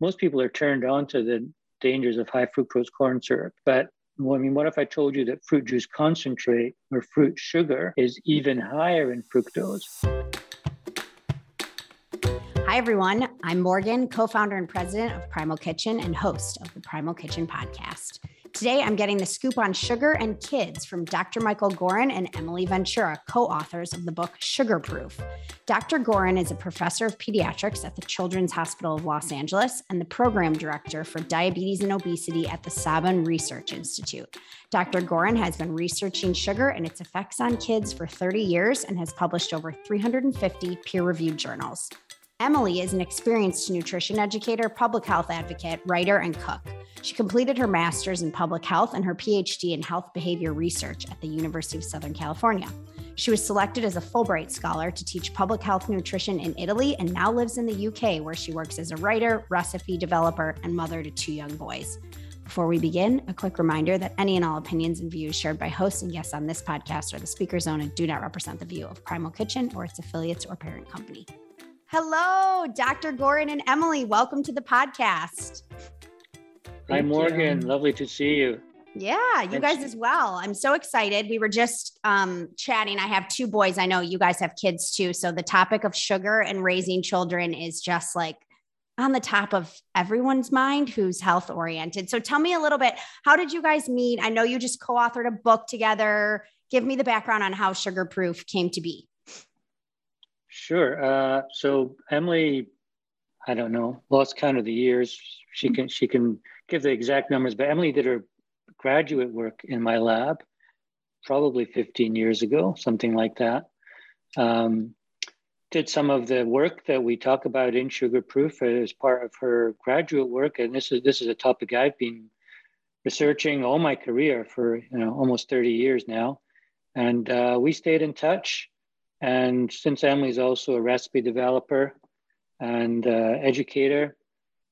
most people are turned on to the dangers of high fructose corn syrup. But well, I mean, what if I told you that fruit juice concentrate or fruit sugar is even higher in fructose? Hi, everyone. I'm Morgan, co founder and president of Primal Kitchen and host of the Primal Kitchen podcast. Today, I'm getting the scoop on sugar and kids from Dr. Michael Goran and Emily Ventura, co authors of the book Sugarproof. Dr. Goran is a professor of pediatrics at the Children's Hospital of Los Angeles and the program director for diabetes and obesity at the Saban Research Institute. Dr. Goran has been researching sugar and its effects on kids for 30 years and has published over 350 peer reviewed journals. Emily is an experienced nutrition educator, public health advocate, writer, and cook. She completed her master's in public health and her PhD in health behavior research at the University of Southern California. She was selected as a Fulbright scholar to teach public health nutrition in Italy and now lives in the UK, where she works as a writer, recipe developer, and mother to two young boys. Before we begin, a quick reminder that any and all opinions and views shared by hosts and guests on this podcast are the speaker's own and do not represent the view of Primal Kitchen or its affiliates or parent company. Hello, Dr. Goran and Emily. Welcome to the podcast. Hi, Morgan. You. Lovely to see you. Yeah, you guys as well. I'm so excited. We were just um, chatting. I have two boys. I know you guys have kids too. So the topic of sugar and raising children is just like on the top of everyone's mind who's health oriented. So tell me a little bit how did you guys meet? I know you just co authored a book together. Give me the background on how Sugarproof came to be. Sure. Uh, so Emily, I don't know, lost count of the years. She can she can give the exact numbers, but Emily did her graduate work in my lab probably 15 years ago, something like that. Um, did some of the work that we talk about in Sugarproof as part of her graduate work, and this is this is a topic I've been researching all my career for you know almost 30 years now, and uh, we stayed in touch. And since Emily's also a recipe developer and uh, educator,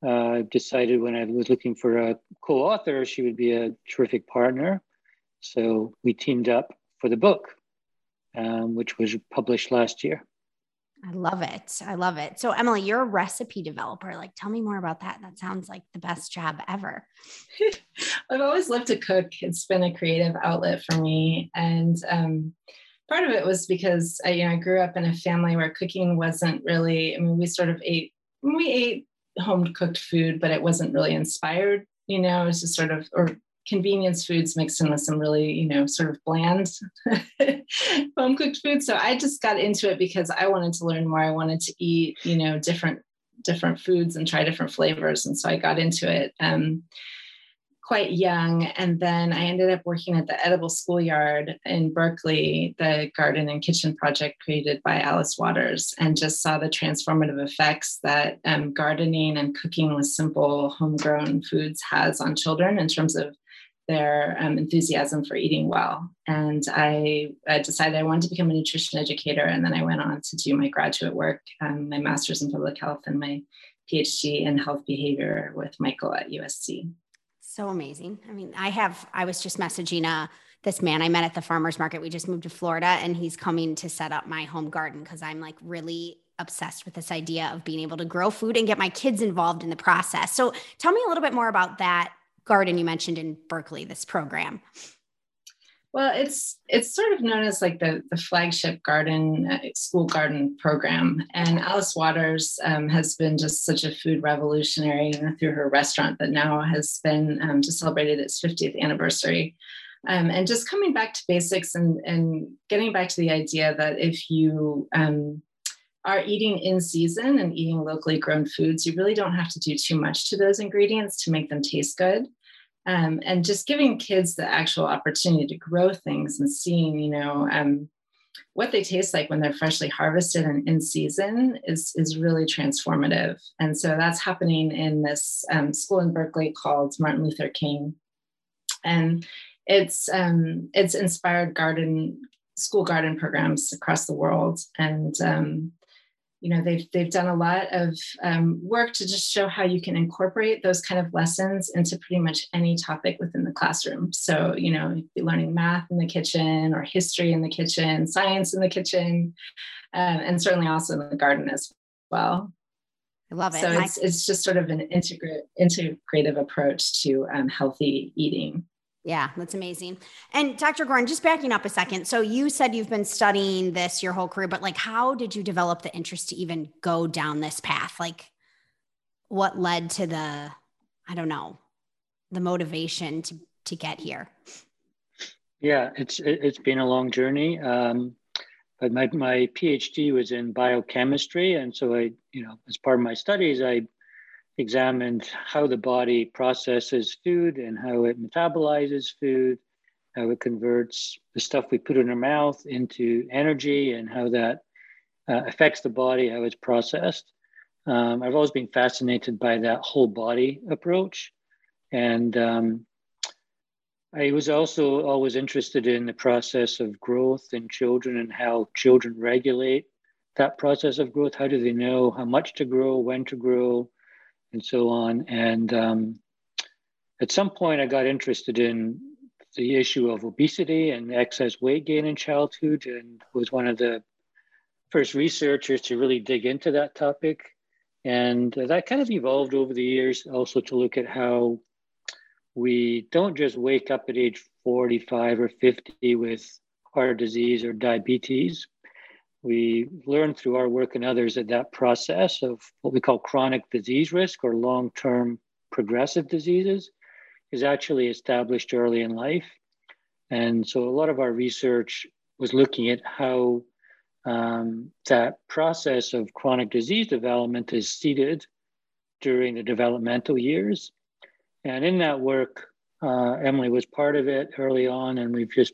uh, decided when I was looking for a co-author, she would be a terrific partner. So we teamed up for the book, um, which was published last year. I love it. I love it. So, Emily, you're a recipe developer. Like, tell me more about that. That sounds like the best job ever. I've always loved to cook. It's been a creative outlet for me. And um, part of it was because I, you know, I grew up in a family where cooking wasn't really, I mean, we sort of ate, we ate home cooked food, but it wasn't really inspired, you know, it was just sort of, or convenience foods mixed in with some really, you know, sort of bland home cooked food. So I just got into it because I wanted to learn more. I wanted to eat, you know, different different foods and try different flavors. And so I got into it. Um, quite young. And then I ended up working at the Edible Schoolyard in Berkeley, the garden and kitchen project created by Alice Waters, and just saw the transformative effects that um, gardening and cooking with simple homegrown foods has on children in terms of their um, enthusiasm for eating well. And I, I, decided I wanted to become a nutrition educator. And then I went on to do my graduate work, um, my master's in public health, and my PhD in health behavior with Michael at USC. So amazing. I mean, I have, I was just messaging uh, this man I met at the farmer's market. We just moved to Florida and he's coming to set up my home garden because I'm like really obsessed with this idea of being able to grow food and get my kids involved in the process. So tell me a little bit more about that garden you mentioned in Berkeley, this program. Well, it's it's sort of known as like the the flagship garden uh, school garden program, and Alice Waters um, has been just such a food revolutionary you know, through her restaurant that now has been um, just celebrated its 50th anniversary. Um, and just coming back to basics and, and getting back to the idea that if you um, are eating in season and eating locally grown foods, you really don't have to do too much to those ingredients to make them taste good um, and just giving kids the actual opportunity to grow things and seeing you know um, what they taste like when they're freshly harvested and in season is is really transformative. And so that's happening in this um, school in berkeley called martin luther king. And it's um, it's inspired garden school garden programs across the world. And um, you know they've they've done a lot of um, work to just show how you can incorporate those kind of lessons into pretty much any topic within the classroom so you know be learning math in the kitchen or history in the kitchen science in the kitchen um, and certainly also in the garden as well I love it. So it's, I, it's just sort of an integrate, integrative approach to um, healthy eating. Yeah, that's amazing. And Dr. Goran, just backing up a second. So you said you've been studying this your whole career, but like, how did you develop the interest to even go down this path? Like, what led to the, I don't know, the motivation to to get here? Yeah, it's it's been a long journey. Um, but my, my PhD was in biochemistry. And so I, you know, as part of my studies, I examined how the body processes food and how it metabolizes food, how it converts the stuff we put in our mouth into energy and how that uh, affects the body, how it's processed. Um, I've always been fascinated by that whole body approach. And um, I was also always interested in the process of growth in children and how children regulate that process of growth. How do they know how much to grow, when to grow, and so on? And um, at some point, I got interested in the issue of obesity and excess weight gain in childhood, and was one of the first researchers to really dig into that topic. And that kind of evolved over the years also to look at how we don't just wake up at age 45 or 50 with heart disease or diabetes. We learn through our work and others that that process of what we call chronic disease risk or long term progressive diseases is actually established early in life. And so a lot of our research was looking at how um, that process of chronic disease development is seeded during the developmental years and in that work, uh, Emily was part of it early on, and we've just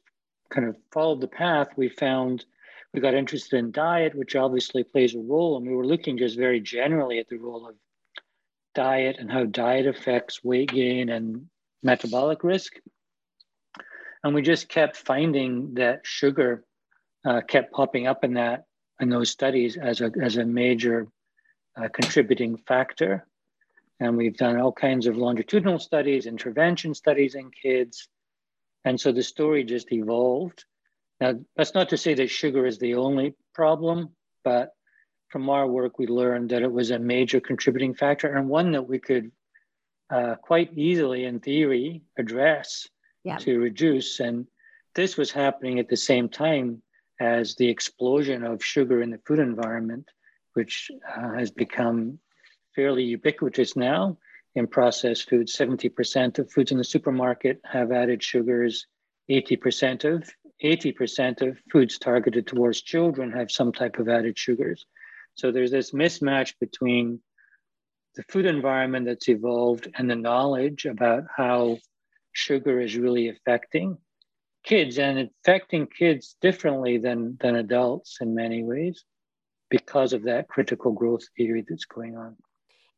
kind of followed the path. We found we got interested in diet, which obviously plays a role, and we were looking just very generally at the role of diet and how diet affects weight gain and metabolic risk. And we just kept finding that sugar uh, kept popping up in that in those studies as a as a major uh, contributing factor. And we've done all kinds of longitudinal studies, intervention studies in kids. And so the story just evolved. Now, that's not to say that sugar is the only problem, but from our work, we learned that it was a major contributing factor and one that we could uh, quite easily, in theory, address yeah. to reduce. And this was happening at the same time as the explosion of sugar in the food environment, which uh, has become fairly ubiquitous now in processed foods. 70% of foods in the supermarket have added sugars. 80% of 80% of foods targeted towards children have some type of added sugars. So there's this mismatch between the food environment that's evolved and the knowledge about how sugar is really affecting kids and affecting kids differently than, than adults in many ways because of that critical growth theory that's going on.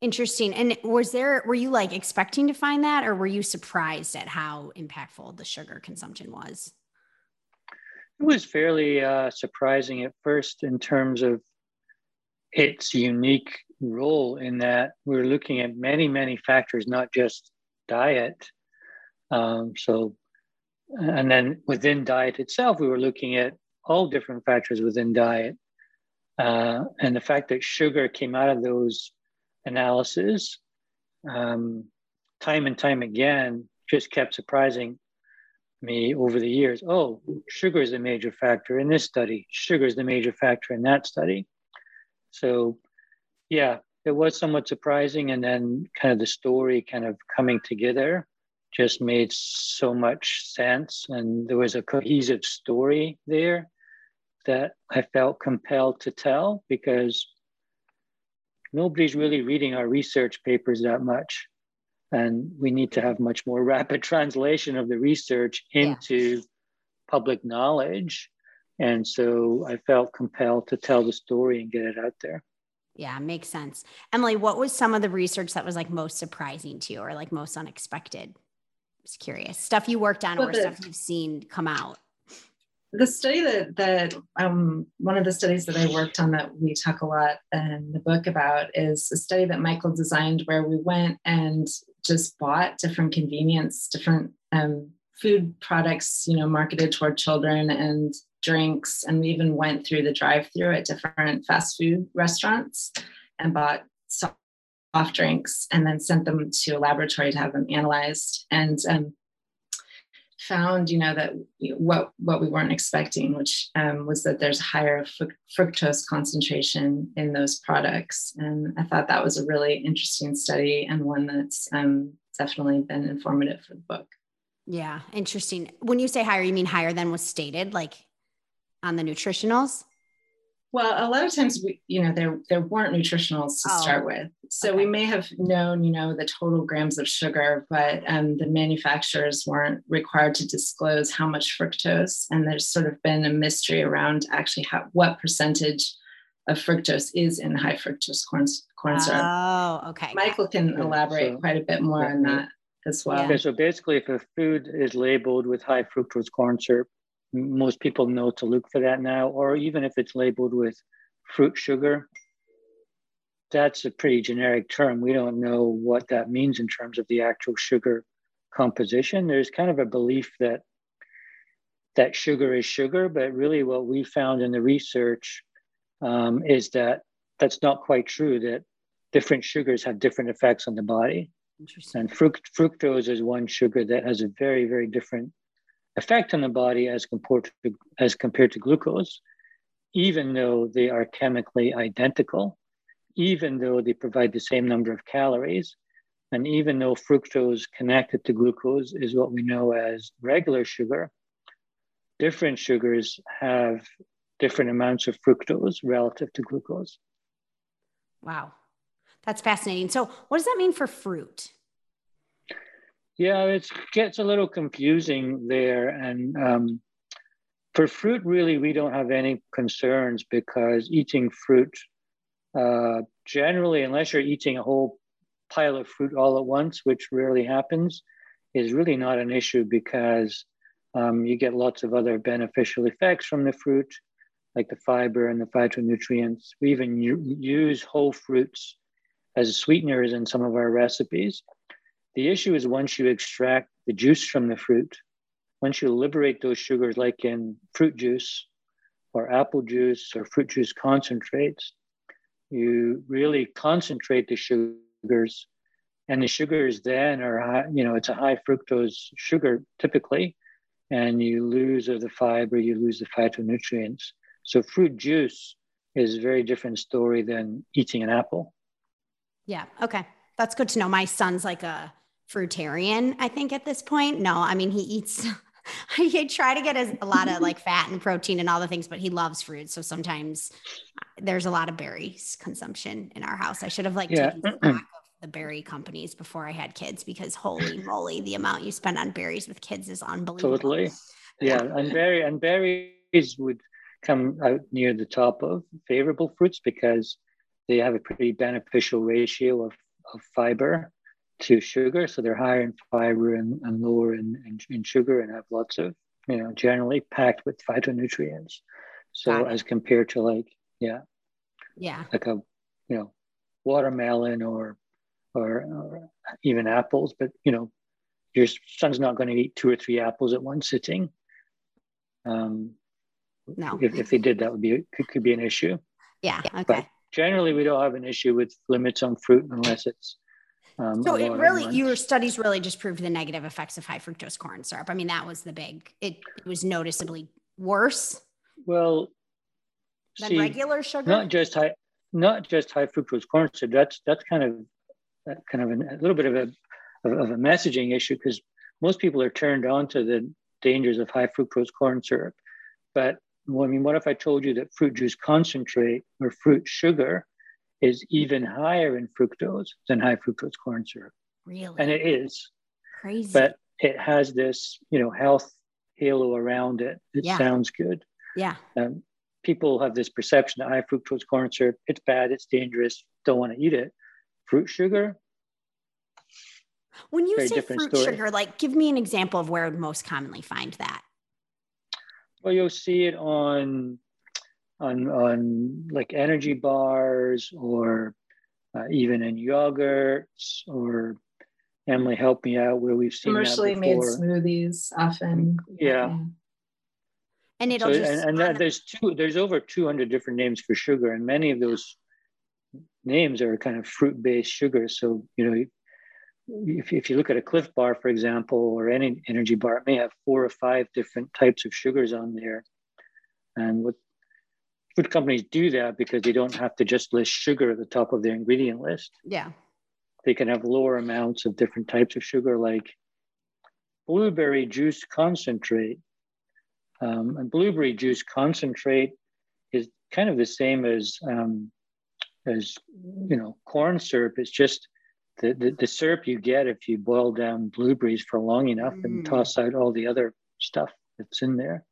Interesting. And was there, were you like expecting to find that or were you surprised at how impactful the sugar consumption was? It was fairly uh, surprising at first in terms of its unique role in that we are looking at many, many factors, not just diet. Um, so, and then within diet itself, we were looking at all different factors within diet. Uh, and the fact that sugar came out of those analyses um, time and time again, just kept surprising me over the years. Oh, sugar is a major factor in this study. Sugar is the major factor in that study. So, yeah, it was somewhat surprising. And then, kind of the story kind of coming together just made so much sense. And there was a cohesive story there that I felt compelled to tell because nobody's really reading our research papers that much. And we need to have much more rapid translation of the research into yeah. public knowledge. And so I felt compelled to tell the story and get it out there. Yeah, makes sense. Emily, what was some of the research that was like most surprising to you or like most unexpected? I was curious. Stuff you worked on or stuff you've seen come out the study that that um, one of the studies that I worked on that we talk a lot in the book about is a study that Michael designed where we went and just bought different convenience, different um, food products, you know, marketed toward children and drinks, and we even went through the drive-through at different fast food restaurants and bought soft drinks and then sent them to a laboratory to have them analyzed. And um, found you know that what what we weren't expecting which um, was that there's higher fructose concentration in those products. And i thought that was a really interesting study and one that's um, definitely been informative for the book. Yeah interesting. When you say higher you mean higher than was stated like on the nutritionals well, a lot of times we, you know, there there weren't nutritionals to oh, start with, so okay. we may have known, you know, the total grams of sugar, but um, the manufacturers weren't required to disclose how much fructose, and there's sort of been a mystery around actually how what percentage of fructose is in high fructose corn corn syrup. Oh, okay. Michael can elaborate so, quite a bit more yeah, on that as well. Okay, so basically, if a food is labeled with high fructose corn syrup, most people know to look for that now, or even if it's labeled with fruit sugar, that's a pretty generic term. We don't know what that means in terms of the actual sugar composition. There's kind of a belief that that sugar is sugar, but really what we found in the research um, is that that's not quite true. That different sugars have different effects on the body. Interesting. And fruct- fructose is one sugar that has a very, very different effect on the body as compared to, as compared to glucose, even though they are chemically identical, even though they provide the same number of calories, and even though fructose connected to glucose is what we know as regular sugar, different sugars have different amounts of fructose relative to glucose. Wow. That's fascinating. So, what does that mean for fruit? Yeah, it gets a little confusing there. And um, for fruit, really, we don't have any concerns because eating fruit, uh, generally, unless you're eating a whole pile of fruit all at once, which rarely happens, is really not an issue because um, you get lots of other beneficial effects from the fruit, like the fiber and the phytonutrients. We even use whole fruits as sweeteners in some of our recipes. The issue is once you extract the juice from the fruit, once you liberate those sugars, like in fruit juice or apple juice or fruit juice concentrates, you really concentrate the sugars. And the sugars then are, high, you know, it's a high fructose sugar typically, and you lose the fiber, you lose the phytonutrients. So fruit juice is a very different story than eating an apple. Yeah. Okay. That's good to know. My son's like a fruitarian, I think, at this point. No, I mean, he eats, he try to get a, a, lot of like fat and protein and all the things, but he loves fruit. So sometimes uh, there's a lot of berries consumption in our house. I should have like yeah. taken stock of the berry companies before I had kids because holy moly, the amount you spend on berries with kids is unbelievable. Totally. Yeah. and berry and berries would come out near the top of favorable fruits because they have a pretty beneficial ratio of, of fiber to sugar. So they're higher in fiber and, and lower in, in, in, sugar and have lots of, you know, generally packed with phytonutrients. So as compared to like, yeah. Yeah. Like a, you know, watermelon or, or, or even apples, but you know, your son's not going to eat two or three apples at one sitting. Um, no. If, if they did, that would be could, could be an issue. Yeah. Okay. But generally, we don't have an issue with limits on fruit unless it's um, so it really, your studies really just proved the negative effects of high fructose corn syrup. I mean, that was the big. It, it was noticeably worse. Well, than see, regular sugar. Not just high, not just high fructose corn syrup. That's that's kind of that kind of an, a little bit of a of, of a messaging issue because most people are turned on to the dangers of high fructose corn syrup. But well, I mean, what if I told you that fruit juice concentrate or fruit sugar is even higher in fructose than high fructose corn syrup. Really? And it is. Crazy. But it has this, you know, health halo around it. It yeah. sounds good. Yeah. Um, people have this perception that high fructose corn syrup, it's bad, it's dangerous, don't want to eat it. Fruit sugar. When you say fruit story. sugar, like give me an example of where I would most commonly find that. Well, you'll see it on on on like energy bars or uh, even in yogurts or Emily help me out where we've seen commercially made smoothies often. Yeah. And it'll so, just and, and that, there's two there's over 200 different names for sugar and many of those names are kind of fruit-based sugars. So you know, if, if you look at a Clif Bar, for example, or any energy bar, it may have four or five different types of sugars on there. And what food companies do that because they don't have to just list sugar at the top of their ingredient list. Yeah. They can have lower amounts of different types of sugar, like blueberry juice concentrate. Um, and blueberry juice concentrate is kind of the same as um, as you know corn syrup. It's just the, the, the syrup you get if you boil down blueberries for long enough mm. and toss out all the other stuff that's in there.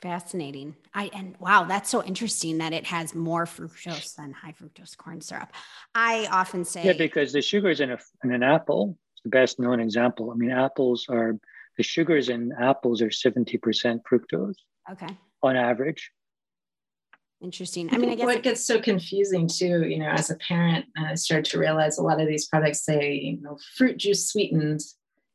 Fascinating. I and wow, that's so interesting that it has more fructose than high fructose corn syrup. I often say Yeah, because the sugars in a in an apple, the best known example. I mean, apples are the sugars in apples are 70% fructose. Okay. On average. Interesting. I mean, I guess what gets so confusing too, you know, as a parent, I started to realize a lot of these products say, you know, fruit juice sweetened.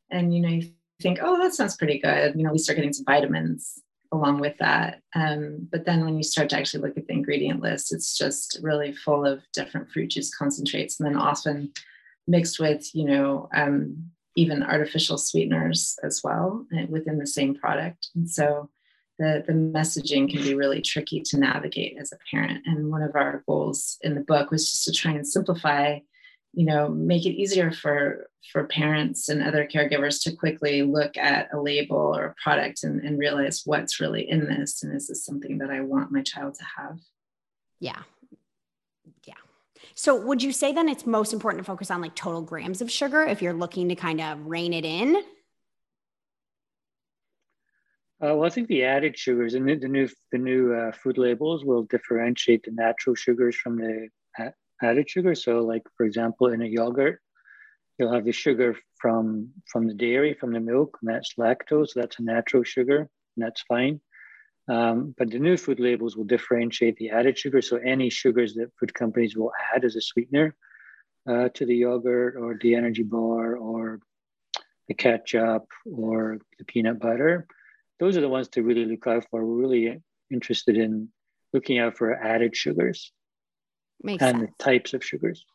And, you know, you think, oh, that sounds pretty good. You know, we start getting some vitamins along with that. Um, but then when you start to actually look at the ingredient list, it's just really full of different fruit juice concentrates and then often mixed with, you know, um, even artificial sweeteners as well eh, within the same product. And so the, the messaging can be really tricky to navigate as a parent. And one of our goals in the book was just to try and simplify, you know, make it easier for for parents and other caregivers to quickly look at a label or a product and, and realize what's really in this and is this something that I want my child to have? Yeah. Yeah. So would you say then it's most important to focus on like total grams of sugar if you're looking to kind of rein it in? Uh, well, I think the added sugars and the, the new the new uh, food labels will differentiate the natural sugars from the added sugar. So, like for example, in a yogurt, you'll have the sugar from from the dairy, from the milk, and that's lactose. That's a natural sugar, and that's fine. Um, but the new food labels will differentiate the added sugar. So any sugars that food companies will add as a sweetener uh, to the yogurt or the energy bar or the ketchup or the peanut butter those are the ones to really look out for. We're really interested in looking out for added sugars Makes and sense. the types of sugars.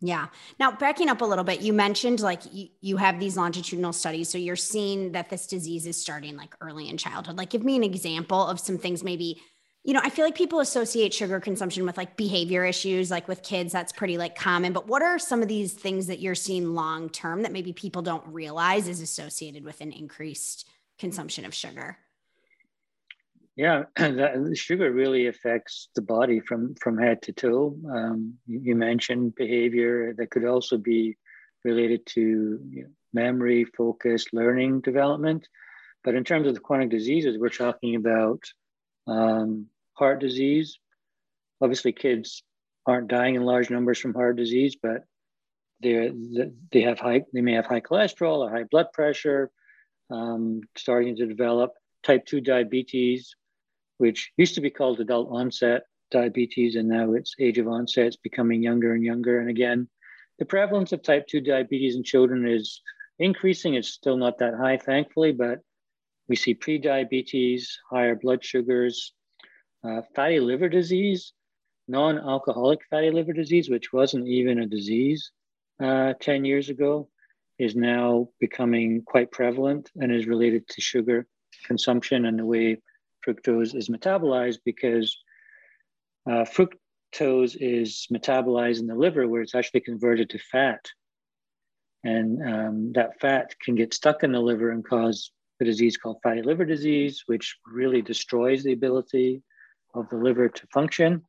Yeah. Now, backing up a little bit, you mentioned like you, you have these longitudinal studies. So you're seeing that this disease is starting like early in childhood. Like, give me an example of some things maybe, you know, I feel like people associate sugar consumption with like behavior issues, like with kids, that's pretty like common. But what are some of these things that you're seeing long term that maybe people don't realize is associated with an increased consumption of sugar? Yeah, that, sugar really affects the body from from head to toe. Um, you mentioned behavior that could also be related to you know, memory, focus, learning development. But in terms of the chronic diseases, we're talking about um, heart disease. Obviously, kids aren't dying in large numbers from heart disease, but they they have high they may have high cholesterol or high blood pressure, um, starting to develop type 2 diabetes, which used to be called adult onset diabetes, and now it's age of onset. It's becoming younger and younger. And again, the prevalence of type 2 diabetes in children is increasing. It's still not that high, thankfully, but we see prediabetes, higher blood sugars, uh, fatty liver disease, non alcoholic fatty liver disease, which wasn't even a disease uh, 10 years ago is now becoming quite prevalent and is related to sugar consumption and the way fructose is metabolized because uh, fructose is metabolized in the liver where it's actually converted to fat. And um, that fat can get stuck in the liver and cause a disease called fatty liver disease, which really destroys the ability of the liver to function,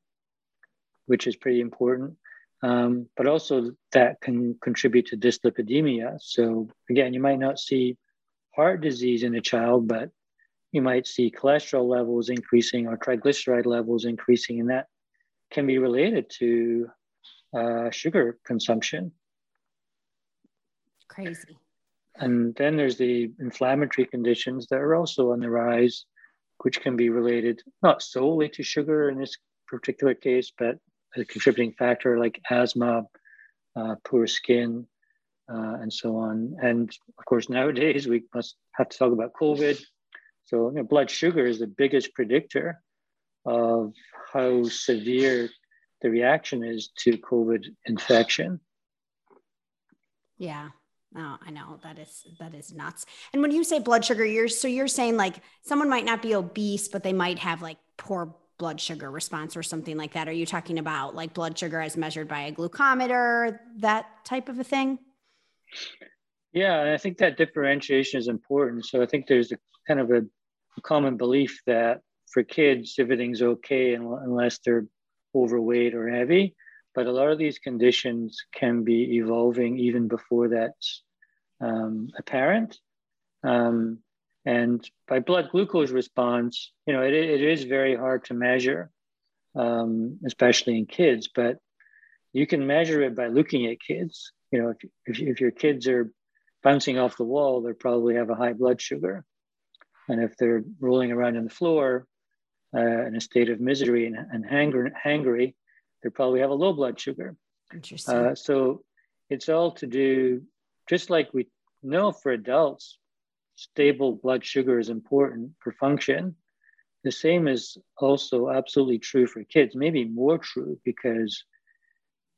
which is pretty important. Um, but also that can contribute to dyslipidemia. So again, you might not see heart disease in a child, but you might see cholesterol levels increasing or triglyceride levels increasing, and that can be related to uh, sugar consumption. Crazy. And then there's the inflammatory conditions that are also on the rise, which can be related not solely to sugar in this particular case, but a contributing factor like asthma, uh, poor skin, uh, and so on. And of course, nowadays we must have to talk about COVID. So, you know, blood sugar is the biggest predictor of how severe the reaction is to COVID infection. Yeah. Oh, I know that is that is nuts. And when you say blood sugar, you're so you're saying like someone might not be obese, but they might have like poor blood sugar response or something like that. Are you talking about like blood sugar as measured by a glucometer, that type of a thing? Yeah, I think that differentiation is important. So I think there's a kind of a, common belief that for kids, everything's okay unless they're overweight or heavy. But a lot of these conditions can be evolving even before that's um, apparent. Um, and by blood glucose response, you know, it, it is very hard to measure, um, especially in kids, but you can measure it by looking at kids. You know, if, if, if your kids are bouncing off the wall, they probably have a high blood sugar. And if they're rolling around on the floor uh, in a state of misery and, and hangry, hangry, they probably have a low blood sugar. Interesting. Uh, so it's all to do, just like we know for adults, stable blood sugar is important for function. The same is also absolutely true for kids, maybe more true because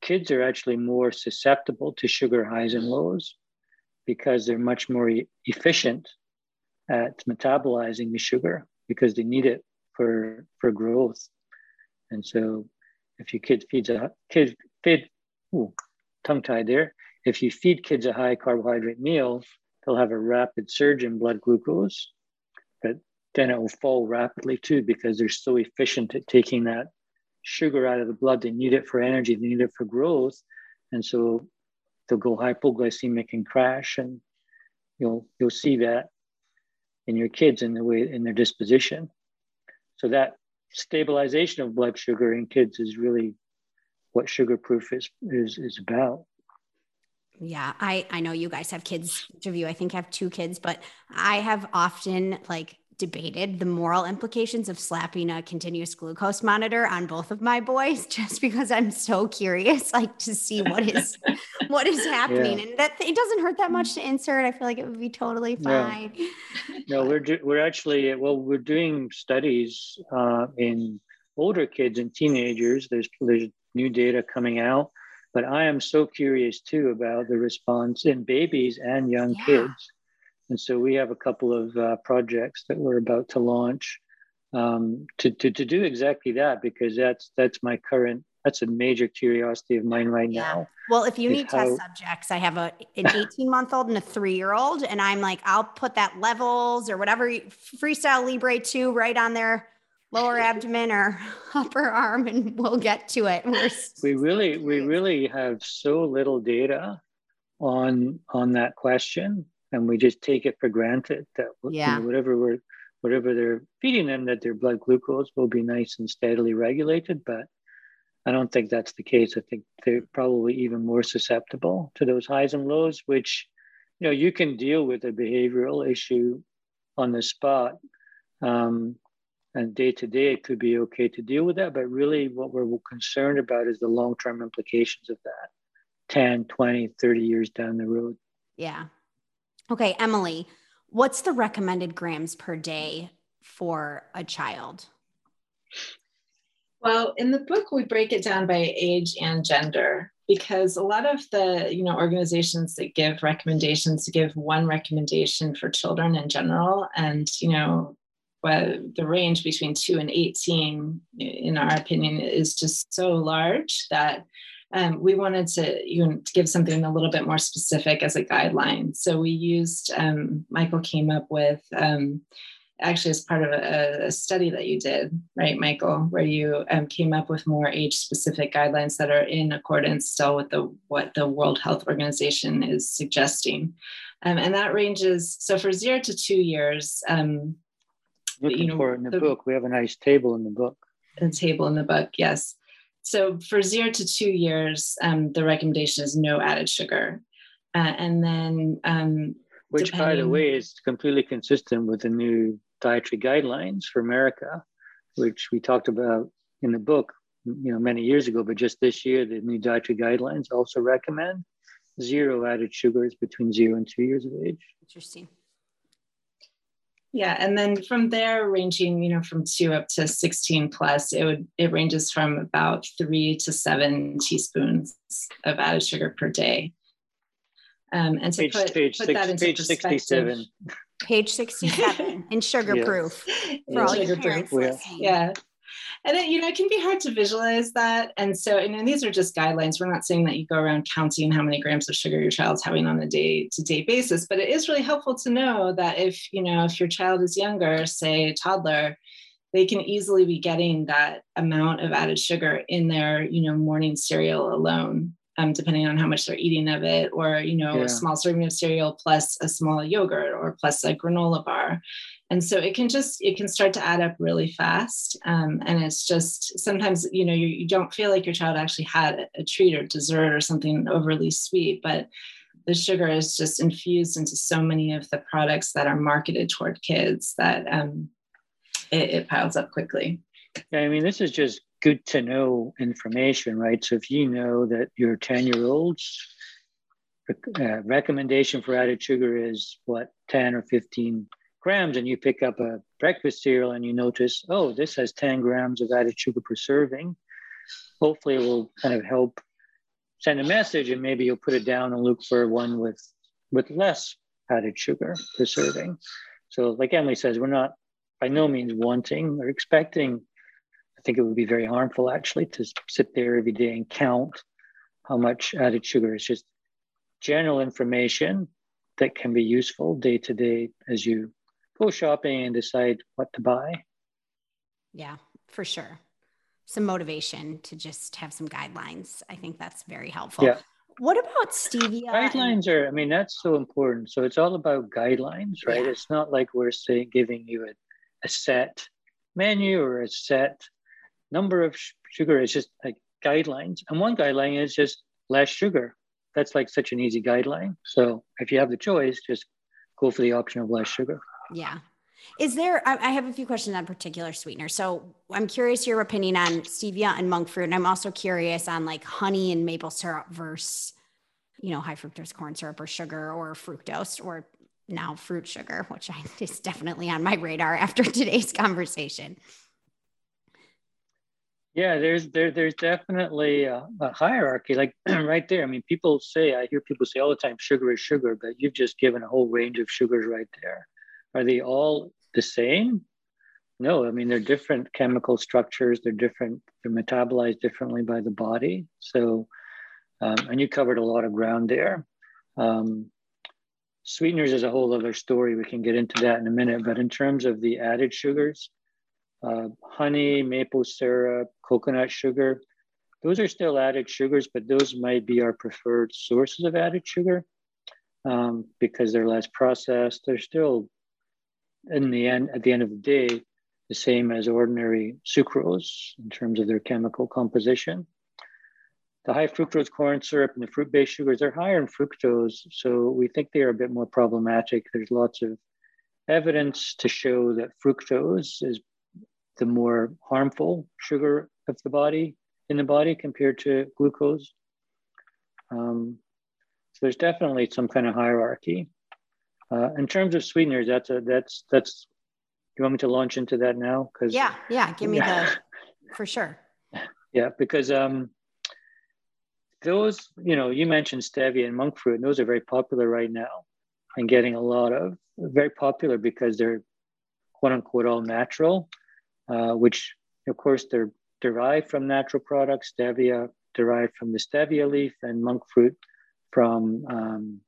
kids are actually more susceptible to sugar highs and lows because they're much more e- efficient at metabolizing the sugar because they need it for for growth. And so if your kid feeds a kid feed tongue tied there, if you feed kids a high carbohydrate meal, they'll have a rapid surge in blood glucose, but then it will fall rapidly too because they're so efficient at taking that sugar out of the blood. They need it for energy, they need it for growth. And so they'll go hypoglycemic and crash. And you'll you'll see that in your kids in the way in their disposition. So that stabilization of blood sugar in kids is really what sugar proof is is is about. Yeah, I I know you guys have kids. Each of you, I think, have two kids, but I have often like debated the moral implications of slapping a continuous glucose monitor on both of my boys just because I'm so curious like to see what is what is happening yeah. and that it doesn't hurt that much to insert I feel like it would be totally fine. No, no we're do, we're actually well we're doing studies uh, in older kids and teenagers there's there's new data coming out but I am so curious too about the response in babies and young yeah. kids and so we have a couple of uh, projects that we're about to launch um, to, to, to do exactly that because that's that's my current that's a major curiosity of mine right yeah. now. Well, if you need how... test subjects, I have a an 18 month old and a three year old, and I'm like, I'll put that levels or whatever freestyle Libre 2 right on their lower abdomen or upper arm, and we'll get to it. We're we really we really have so little data on on that question and we just take it for granted that yeah. you know, whatever we're whatever they're feeding them that their blood glucose will be nice and steadily regulated but i don't think that's the case. I think they're probably even more susceptible to those highs and lows which you know you can deal with a behavioral issue on the spot um, and day to day it could be okay to deal with that but really what we're concerned about is the long-term implications of that 10 20 30 years down the road. Yeah Okay, Emily, what's the recommended grams per day for a child? Well, in the book, we break it down by age and gender because a lot of the you know organizations that give recommendations give one recommendation for children in general and you know well, the range between 2 and 18 in our opinion is just so large that um, we wanted to, you know, give something a little bit more specific as a guideline. So we used, um, Michael came up with, um, actually as part of a, a, study that you did, right, Michael, where you um, came up with more age specific guidelines that are in accordance still with the what the World Health Organization is suggesting. Um, and that ranges, so for zero to two years, um, Looking you know, for it in the, the book. We have a nice table in the book. A table in the book, yes. So for zero to two years, um, the recommendation is no added sugar. Uh, and then, um, which depending... by the way is completely consistent with the new dietary guidelines for America, which we talked about in the book, you know, many years ago. But just this year, the new dietary guidelines also recommend zero added sugars between zero and two years of age. Interesting. Yeah, and then from there, ranging, you know, from two up to 16 plus, it would it ranges from about three to seven teaspoons of added sugar per day. Um, and to page, put, page, put six, that into page 67. Page 67 in sugar Yeah. proof in for all your sugar proof. parents Yeah. Yeah. And then, you know, it can be hard to visualize that. And so, and then these are just guidelines. We're not saying that you go around counting how many grams of sugar your child's having on a day to day basis, but it is really helpful to know that if, you know, if your child is younger, say a toddler, they can easily be getting that amount of added sugar in their, you know, morning cereal alone, um, depending on how much they're eating of it, or, you know, Yeah. a small serving of cereal plus a small yogurt or plus a granola bar and so it can just it can start to add up really fast um, and it's just sometimes you know you, you don't feel like your child actually had a, a treat or dessert or something overly sweet but the sugar is just infused into so many of the products that are marketed toward kids that um, it, it piles up quickly Yeah, I mean, this is just good to know information, right? So if you know that your 10 year old's uh, recommendation for added sugar is what, 10 or 15 grams, and you pick up a breakfast cereal and you notice, oh, this has 10 grams of added sugar per serving, hopefully it will kind of help send a message and maybe you'll put it down and look for one with with less added sugar per serving. So like Emily says, we're not by no means wanting or expecting think it would be very harmful actually to sit there every day and count how much added sugar. It's just general information that can be useful day to day as you go shopping and decide what to buy. Yeah, for sure. Some motivation to just have some guidelines. I think that's very helpful. Yeah. What about stevia? and- Guidelines are, I mean, that's so important. So it's all about guidelines, right? Yeah. It's not like we're saying giving you a, a set menu or a set number of sh- sugar. is just like guidelines. And one guideline is just less sugar. That's like such an easy guideline. So if you have the choice, just go for the option of less sugar. Yeah. Is there, I, have a few questions on particular sweeteners. So I'm curious your opinion on stevia and monk fruit. And I'm also curious on like honey and maple syrup versus, you know, high fructose corn syrup or sugar or fructose or now fruit sugar, which is definitely on my radar after today's conversation. Yeah, there's there there's definitely a, a hierarchy, like right there. I mean, people say I hear people say all the time, sugar is sugar, but you've just given a whole range of sugars right there. Are they all the same? No, I mean they're different chemical structures. They're different. They're metabolized differently by the body. So, um, and you covered a lot of ground there. Um, sweeteners is a whole other story. We can get into that in a minute. But in terms of the added sugars, uh, honey, maple syrup, coconut sugar. Those are still added sugars, but those might be our preferred sources of added sugar um, because they're less processed. They're still, in the end, at the end of the day, the same as ordinary sucrose in terms of their chemical composition. The high fructose corn syrup and the fruit-based sugars are higher in fructose, so we think they are a bit more problematic. There's lots of evidence to show that fructose is the more harmful sugar of the body in the body compared to glucose. Um, so there's definitely some kind of hierarchy. Uh, in terms of sweeteners, that's a that's that's. You want me to launch into that now? Because Yeah. Yeah. Give me Yeah. the, for sure. yeah, because um, those you know you mentioned stevia and monk fruit, and those are very popular right now, and getting a lot of very popular because they're quote unquote all natural uh, which of course they're derived from natural products, stevia derived from the stevia leaf, and monk fruit from um,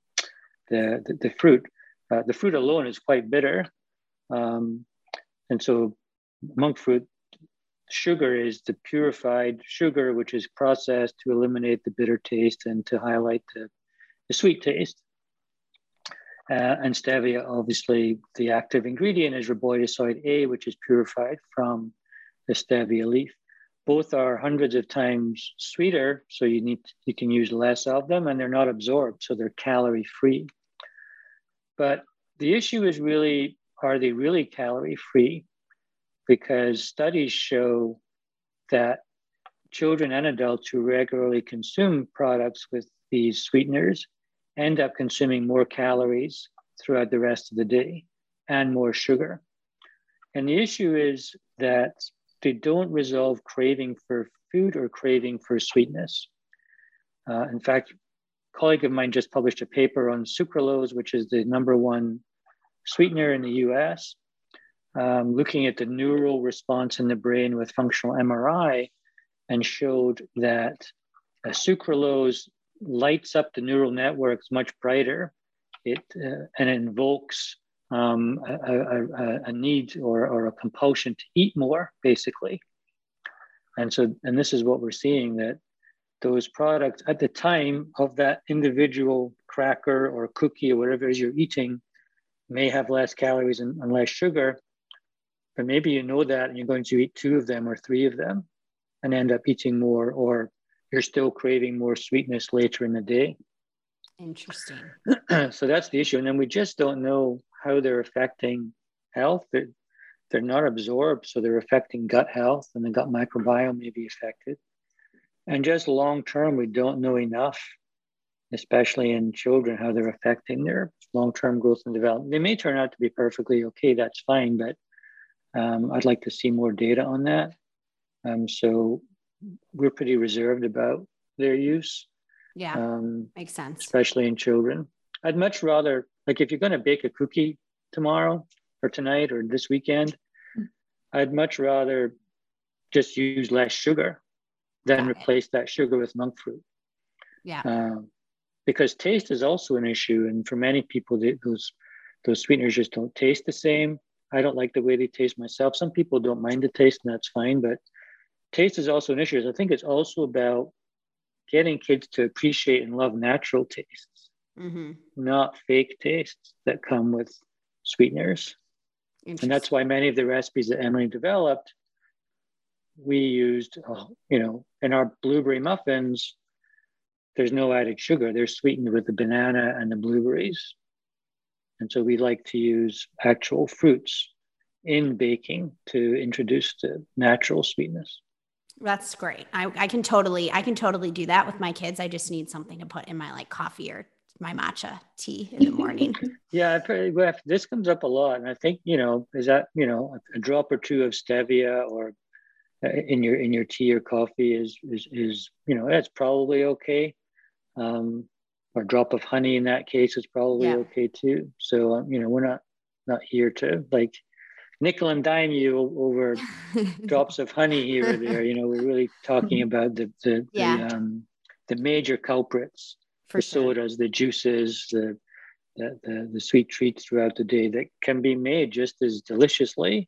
the, the, the, fruit. Uh, the fruit alone is quite bitter. Um, and so monk fruit sugar is the purified sugar, which is processed to eliminate the bitter taste and to highlight the, the sweet taste. Uh, and stevia, obviously, the active ingredient is rebaudioside A, which is purified from the stevia leaf. Both are hundreds of times sweeter, so you need you can use less of them, and they're not absorbed, so they're calorie free. But the issue is really, are they really calorie free? Because studies show that children and adults who regularly consume products with these sweeteners end up consuming more calories throughout the rest of the day and more sugar. And the issue is that they don't resolve craving for food or craving for sweetness. Uh, in fact, a colleague of mine just published a paper on sucralose, which is the number one sweetener in the US, um, looking at the neural response in the brain with functional MRI and showed that sucralose lights up the neural networks much brighter it, uh, and invokes um, a, a, a, need or, or a compulsion to eat more, basically. And so, and this is what we're seeing that those products at the time of that individual cracker or cookie or whatever it is you're eating may have less calories and, and less sugar, but maybe you know that and you're going to eat two of them or three of them and end up eating more, or you're still craving more sweetness later in the day. Interesting. so that's the issue. And then we just don't know how they're affecting health. They're, they're not absorbed, so they're affecting gut health, and the gut microbiome may be affected. And just long term, we don't know enough, especially in children, how they're affecting their long term growth and development. They may turn out to be perfectly okay, that's fine, but um, I'd like to see more data on that. Um, so we're pretty reserved about their use. Yeah, um, makes sense. Especially in children. I'd much rather, like, if you're going to bake a cookie tomorrow or tonight or this weekend, I'd much rather just use less sugar than Got replace it. that sugar with monk fruit. Yeah. Um, because taste is also an issue, and for many people, they, those those sweeteners just don't taste the same. I don't like the way they taste myself. Some people don't mind the taste, and that's fine. But taste is also an issue. I think it's also about getting kids to appreciate and love natural tastes, mm-hmm. not fake tastes that come with sweeteners. And that's why many of the recipes that Emily developed, we used, uh, you know, in our blueberry muffins, there's no added sugar. They're sweetened with the banana and the blueberries. And so we like to use actual fruits in baking to introduce the natural sweetness. That's great. I, I can totally, I can totally do that with my kids. I just need something to put in my like coffee or my matcha tea in the morning. yeah, this comes up a lot, and I think you know, is that you know, a drop or two of stevia or uh, in your in your tea or coffee is is is you know that's probably okay. Um, or drop of honey in that case is probably yeah. okay too. So um, you know, we're not not here to like nickel and dime you over drops of honey here or there. You know, we're really talking about the the yeah. the, um, the major culprits, For the sure. sodas, the juices, the, the the the sweet treats throughout the day that can be made just as deliciously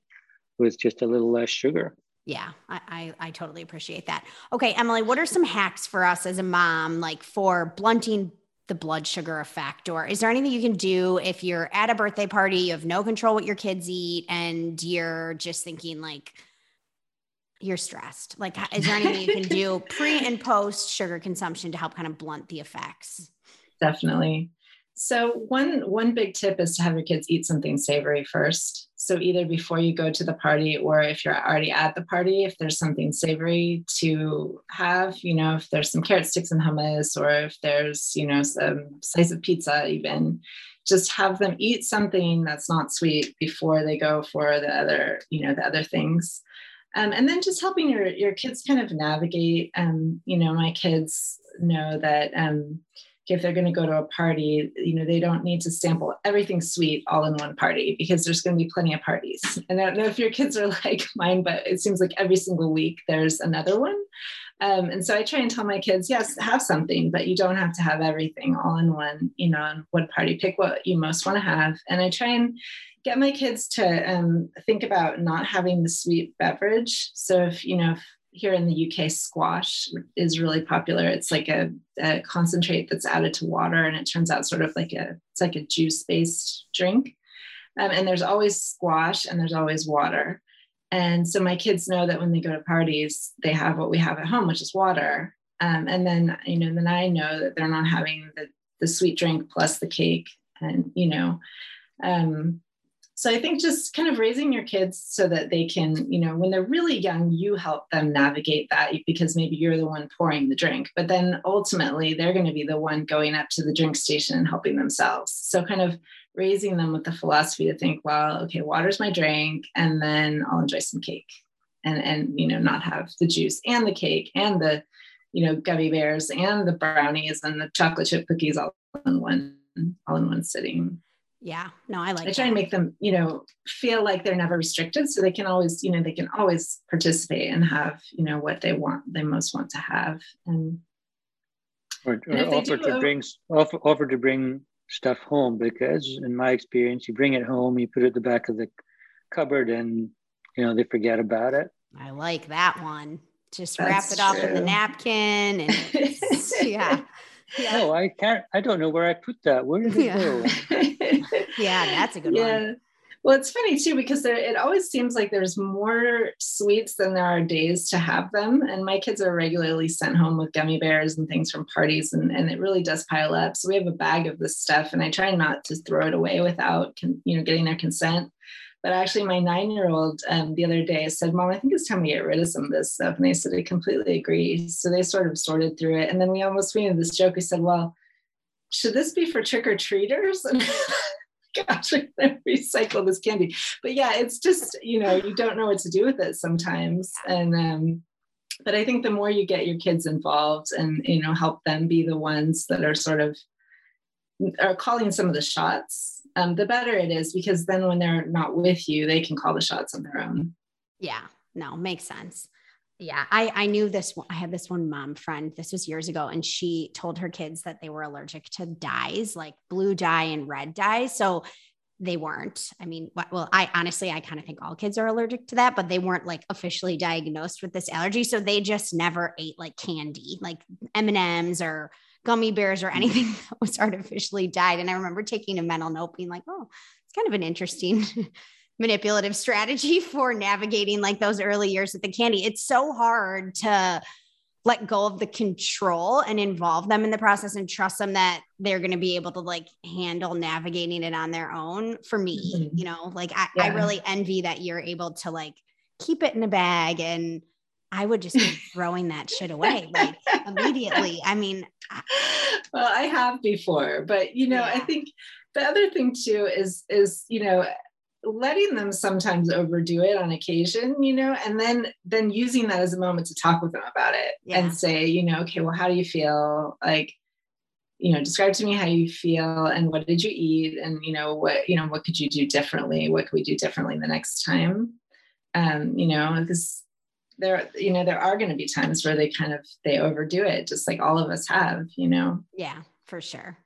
with just a little less sugar. Yeah, I, I, I totally appreciate that. Okay, Emily, what are some hacks for us as a mom, like for blunting the blood sugar effect or is there anything you can do if you're at a birthday party you have no control what your kids eat and you're just thinking like you're stressed? Like is there anything you can do pre and post sugar consumption to help kind of blunt the effects? Definitely. So one one big tip is to have your kids eat something savory first so either before you go to the party or if you're already at the party, if there's something savory to have, you know, if there's some carrot sticks and hummus or if there's, you know, some slice of pizza even, just have them eat something that's not sweet before they go for the other, you know, the other things. Um, and then just helping your your kids kind of navigate. Um, you know, my kids know that um, if they're going to go to a party, you know, they don't need to sample everything sweet all in one party because there's going to be plenty of parties. And I don't know if your kids are like mine, but it seems like every single week there's another one. Um, and so I try and tell my kids, yes, have something, but you don't have to have everything all in one, you know, on one party. Pick what you most want to have. And I try and get my kids to um, think about not having the sweet beverage. So if, you know, if here in the UK, squash is really popular. It's like a, a, concentrate that's added to water, and it turns out sort of like a it's like a juice based drink. Um, and there's always squash, and there's always water. And so my kids know that when they go to parties, they have what we have at home, which is water. Um, and then you know, then I know that they're not having the the sweet drink plus the cake, and you know. Um, so I think just kind of raising your kids so that they can, you know, when they're really young, you help them navigate that because maybe you're the one pouring the drink, but then ultimately they're going to be the one going up to the drink station and helping themselves. So kind of raising them with the philosophy to think, well, okay, water's my drink, and then I'll enjoy some cake and and you know not have the juice and the cake and the you know gummy bears and the brownies and the chocolate chip cookies all in one all in one sitting yeah no i like it. i try and make them you know feel like they're never restricted so they can always you know they can always participate and have you know what they want they most want to have and or, or offer do, to uh, bring offer, offer to bring stuff home because in my experience you bring it home you put it at the back of the cupboard and you know they forget about it. I like that one. Just That's wrap it up in the napkin and yeah yeah. No, I can't. I don't know where I put that. Where did it yeah. go? yeah, that's a good yeah. one. Well, it's funny too because there, it always seems like there's more sweets than there are days to have them. And my kids are regularly sent home with gummy bears and things from parties, and, and it really does pile up. So we have a bag of this stuff, and I try not to throw it away without you know getting their consent. But actually, my nine year old um, the other day said, Mom, I think it's time we get rid of some of this stuff. And they said, I completely agree. So they sort of sorted through it. And then we almost made this joke. We said, Well, should this be for trick or treaters? And gosh, to recycle this candy. But yeah, it's just, you know, you don't know what to do with it sometimes. And, um, but I think the more you get your kids involved and, you know, help them be the ones that are sort of are calling some of the shots, um, the better it is because then when they're not with you, they can call the shots on their own. Yeah, no, makes sense. Yeah, I I knew this. I had this one mom friend. This was years ago, and she told her kids that they were allergic to dyes, like blue dye and red dye. So they weren't. I mean, well, I honestly, I kind of think all kids are allergic to that, but they weren't like officially diagnosed with this allergy. So they just never ate like candy, like M and M's or gummy bears or anything that was artificially dyed. And I remember taking a mental note being like, oh, it's kind of an interesting manipulative strategy for navigating like those early years with the candy. It's so hard to let go of the control and involve them in the process and trust them that they're going to be able to like handle navigating it on their own for me mm-hmm. you know like I, yeah. I really envy that you're able to like keep it in a bag and I would just be throwing that shit away like immediately. I mean, well, I have before, but you know, yeah. I think the other thing too is is you know letting them sometimes overdo it on occasion you know and then then using that as a moment to talk with them about it yeah. and say you know okay well how do you feel like you know describe to me how you feel and what did you eat and you know what you know what could you do differently what could we do differently the next time um you know because there you know there are going to be times where they kind of they overdo it just like all of us have you know? Yeah for sure.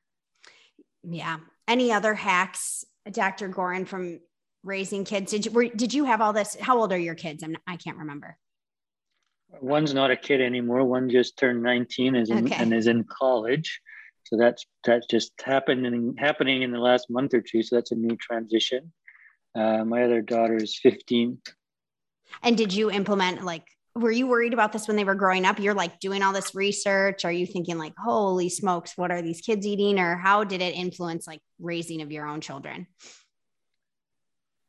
Yeah. Any other hacks dr Goran from raising kids? Did you were, did you have all this? How old are your kids? I'm, i can't remember. One's not a kid anymore. One just turned 19 is in, okay. and is in college. So that's that's just happening happening in the last month or two so that's a new transition. Uh, my other daughter is 15 and did you implement like were you worried about this when they were growing up? You're like doing all this research. Are you thinking like, holy smokes, what are these kids eating? Or how did it influence like raising of your own children?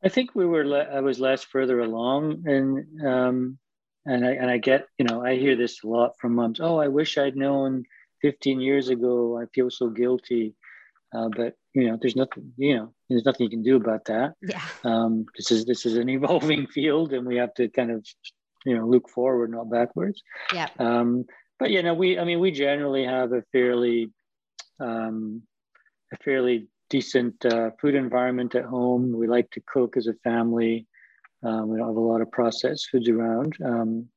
I think we were, I was less further along and, um, and I, and I get, you know, I hear this a lot from moms. Oh, I wish I'd known 15 years ago. I feel so guilty. Uh, but you know, there's nothing, you know, there's nothing you can do about that. Yeah. Um, this is this is an evolving field, and we have to kind of, you know, look forward, not backwards. Yeah. Um, but you know, we, I mean, we generally have a fairly, um, a fairly decent uh, food environment at home. We like to cook as a family. Um, we don't have a lot of processed foods around. Um,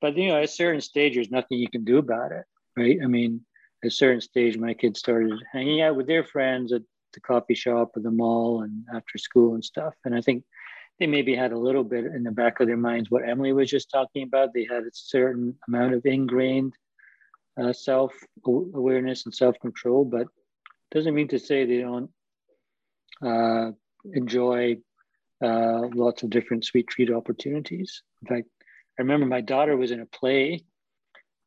but you know, at a certain stage, there's nothing you can do about it, right? I mean, a certain stage, my kids started hanging out with their friends at the coffee shop or the mall and after school and stuff. And I think they maybe had a little bit in the back of their minds what Emily was just talking about. They had a certain amount of ingrained uh, self awareness and self control, but doesn't mean to say they don't uh, enjoy uh, lots of different sweet treat opportunities. In fact, I remember my daughter was in a play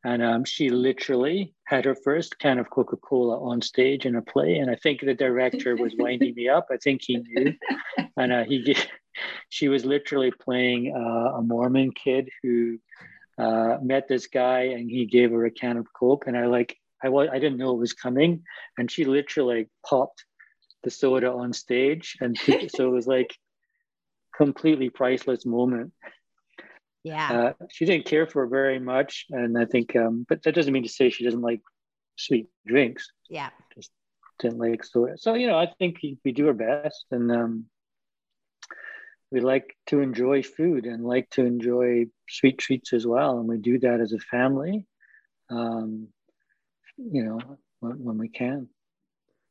And um, she literally had her first can of Coca Cola on stage in a play. And I think the director was winding me up. I think he knew. And uh, he, she was literally playing uh, a Mormon kid who uh, met this guy and he gave her a can of Coke. And I like, I, I didn't know it was coming. And she literally popped the soda on stage. And so it was like completely priceless moment. Yeah. Uh, she didn't care for very much. And I think, um, but that doesn't mean to say she doesn't like sweet drinks. Yeah. Just didn't like soda. So, you know, I think we do our best and um, we like to enjoy food and like to enjoy sweet treats as well. And we do that as a family, um, you know, when, when we can.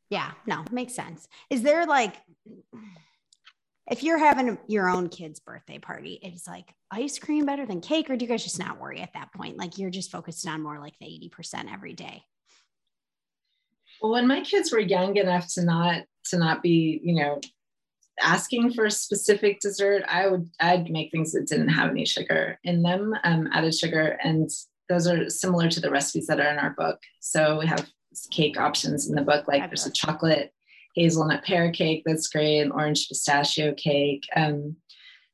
Yeah, no, makes sense. Is there like, if you're having your own kid's birthday party, it's like ice cream better than cake, or do you guys just not worry at that point? Like you're just focused on more like the 80% every day. Well, when my kids were young enough to not to not be, you know, asking for a specific dessert, I would I'd make things that didn't have any sugar in them, um, added sugar, and those are similar to the recipes that are in our book. So we have cake options in the book, like there's a chocolate hazelnut pear cake that's great, and orange pistachio cake. Um,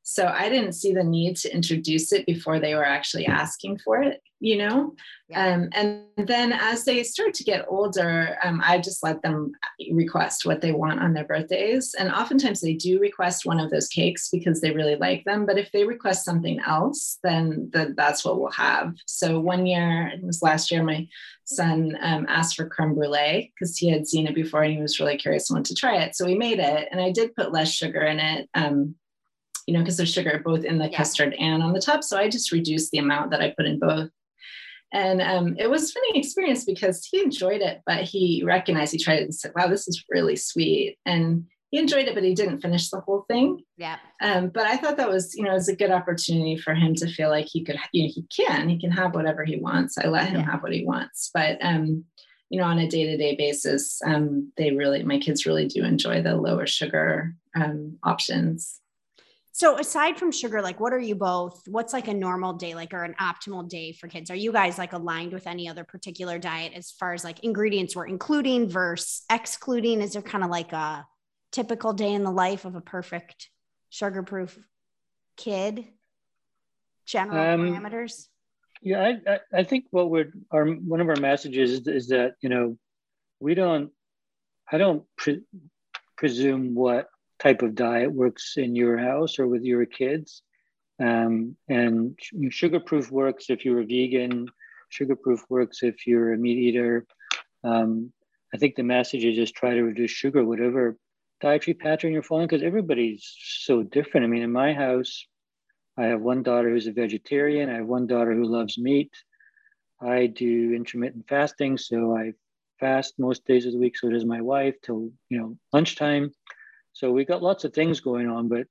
so I didn't see the need to introduce it before they were actually asking for it, you know? Yeah. Um, and then as they start to get older, um, I just let them request what they want on their birthdays. And oftentimes they do request one of those cakes because they really like them. But if they request something else, then the, that's what we'll have. So one year, it was last year, my son um, asked for creme brulee because he had seen it before and he was really curious and wanted to try it. So we made it. And I did put less sugar in it. Um, you know, because there's sugar both in the yeah. custard and on the top. So I just reduced the amount that I put in both. And um, it was a funny experience because he enjoyed it, but he recognized, he tried it and said, wow, this is really sweet. And he enjoyed it, but he didn't finish the whole thing. Yeah. Um, but I thought that was, you know, it was a good opportunity for him to feel like he could, you know, he can, he can have whatever he wants. I let him yeah. have what he wants. But, um, you know, on a day to day basis, um, they really, my kids really do enjoy the lower sugar um, options. So aside from sugar, like what are you both? What's like a normal day, like or an optimal day for kids? Are you guys like aligned with any other particular diet as far as like ingredients we're including versus excluding? Is there kind of like a typical day in the life of a perfect sugar-proof kid? General um, parameters. Yeah, I, I think what we're our one of our messages is, is that you know we don't I don't pre- presume what type of diet works in your house or with your kids. Um, and Sugarproof works if you're a vegan, Sugarproof works if you're a meat eater. Um, I think the message is just try to reduce sugar, whatever dietary pattern you're following, because everybody's so different. I mean, in my house, I have one daughter who's a vegetarian, I have one daughter who loves meat. I do intermittent fasting, so I fast most days of the week. So does my wife till you know lunchtime. So we got lots of things going on, but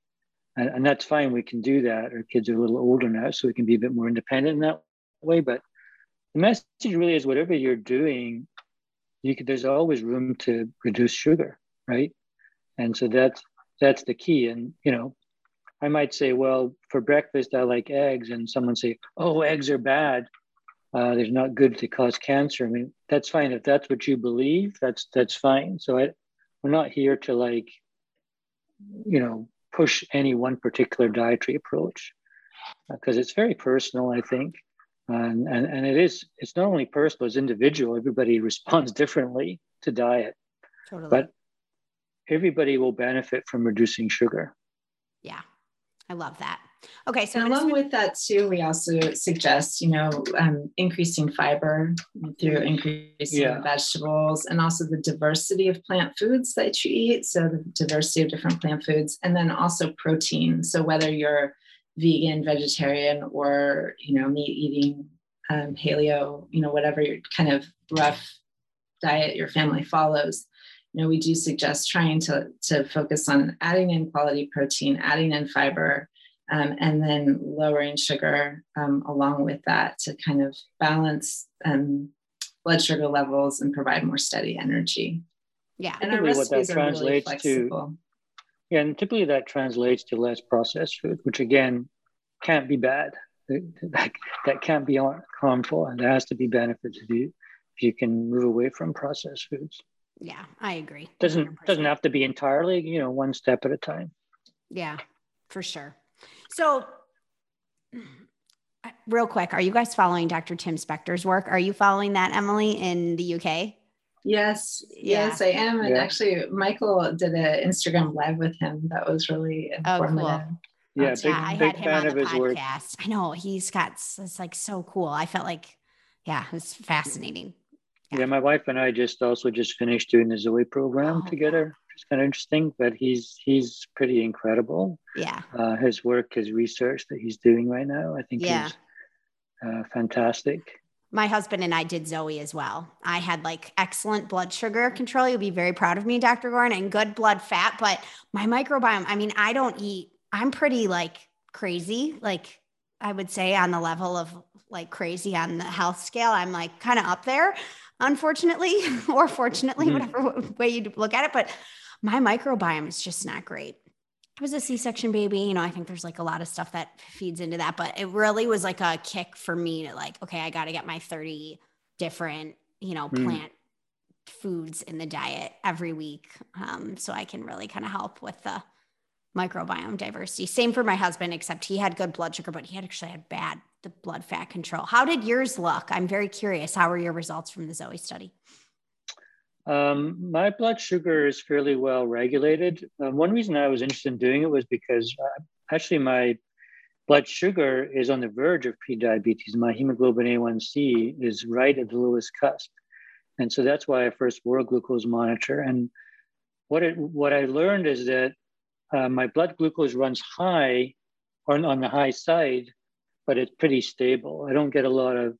and, and, that's fine. We can do that. Our kids are a little older now, so we can be a bit more independent in that way. But the message really is whatever you're doing, you could, there's always room to reduce sugar, right? And so that's that's the key. And you know, I might say, well, for breakfast I like eggs, and someone say, oh, eggs are bad. Uh, they're not good to cause cancer. I mean, that's fine if that's what you believe. That's that's fine. So I, we're not here to like you know, push any one particular dietary approach because uh, it's very personal, I think. And, and, and it is, it's not only personal, it's individual. Everybody responds differently to diet. Totally. But everybody will benefit from reducing sugar. Yeah, I love that. Okay, so along with that too, we also suggest, you know, um, increasing fiber through increasing yeah. vegetables and also the diversity of plant foods that you eat. So the diversity of different plant foods, and then also protein. So whether you're vegan, vegetarian, or you know, meat eating, um, paleo, you know, whatever your kind of rough diet your family follows, you know, we do suggest trying to to focus on adding in quality protein, adding in fiber um, and then lowering sugar um, along with that to kind of balance um, blood sugar levels and provide more steady energy. Yeah, and our recipes are really flexible. To, yeah, and typically that translates to less processed food, which again can't be bad. that, that can't be harmful, and there has to be benefits if you if you can move away from processed foods. Yeah, I agree. Doesn't 100%. doesn't have to be entirely, you know, one step at a time. Yeah, for sure. So, real quick, are you guys following Dr. Tim Spector's work? Are you following that, Emily, in the UK? Yes, yeah. yes, I am. And yeah. actually, Michael did an Instagram live with him. That was really informative. Oh, cool. Yeah, big, yeah, I big had him on the podcast. Work. I know he's got it's like so cool. I felt like, yeah, it was fascinating. Yeah. my wife and I just also just finished doing the Zoe program oh, together. It's kind of interesting, but he's he's pretty incredible. Yeah, uh, his work, his research that he's doing right now, I think yeah. is uh, fantastic. My husband and I did Zoe as well. I had like excellent blood sugar control. You'll be very proud of me, Dr. Goran, and good blood fat. But my microbiome, I mean, I don't eat, I'm pretty like crazy, like I would say on the level of like crazy on the health scale. I'm like kind of up there unfortunately, or fortunately, mm-hmm. whatever way you look at it. But my microbiome is just not great. I was a C section baby. You know, I think there's like a lot of stuff that feeds into that, but it really was like a kick for me to like, okay, I got to get my 30 different, you know, mm. plant foods in the diet every week. Um, so I can really kind of help with the microbiome diversity. Same for my husband, except he had good blood sugar, but he had actually had bad the blood fat control. How did yours look? I'm very curious. How were your results from the Zoe study? Um, my blood sugar is fairly well regulated. Um, one reason I was interested in doing it was because uh, actually my blood sugar is on the verge of prediabetes. My hemoglobin A1C is right at the lowest cusp. And so that's why I first wore a glucose monitor. And what it what I learned is that uh, my blood glucose runs high on, on the high side, but it's pretty stable. I don't get a lot of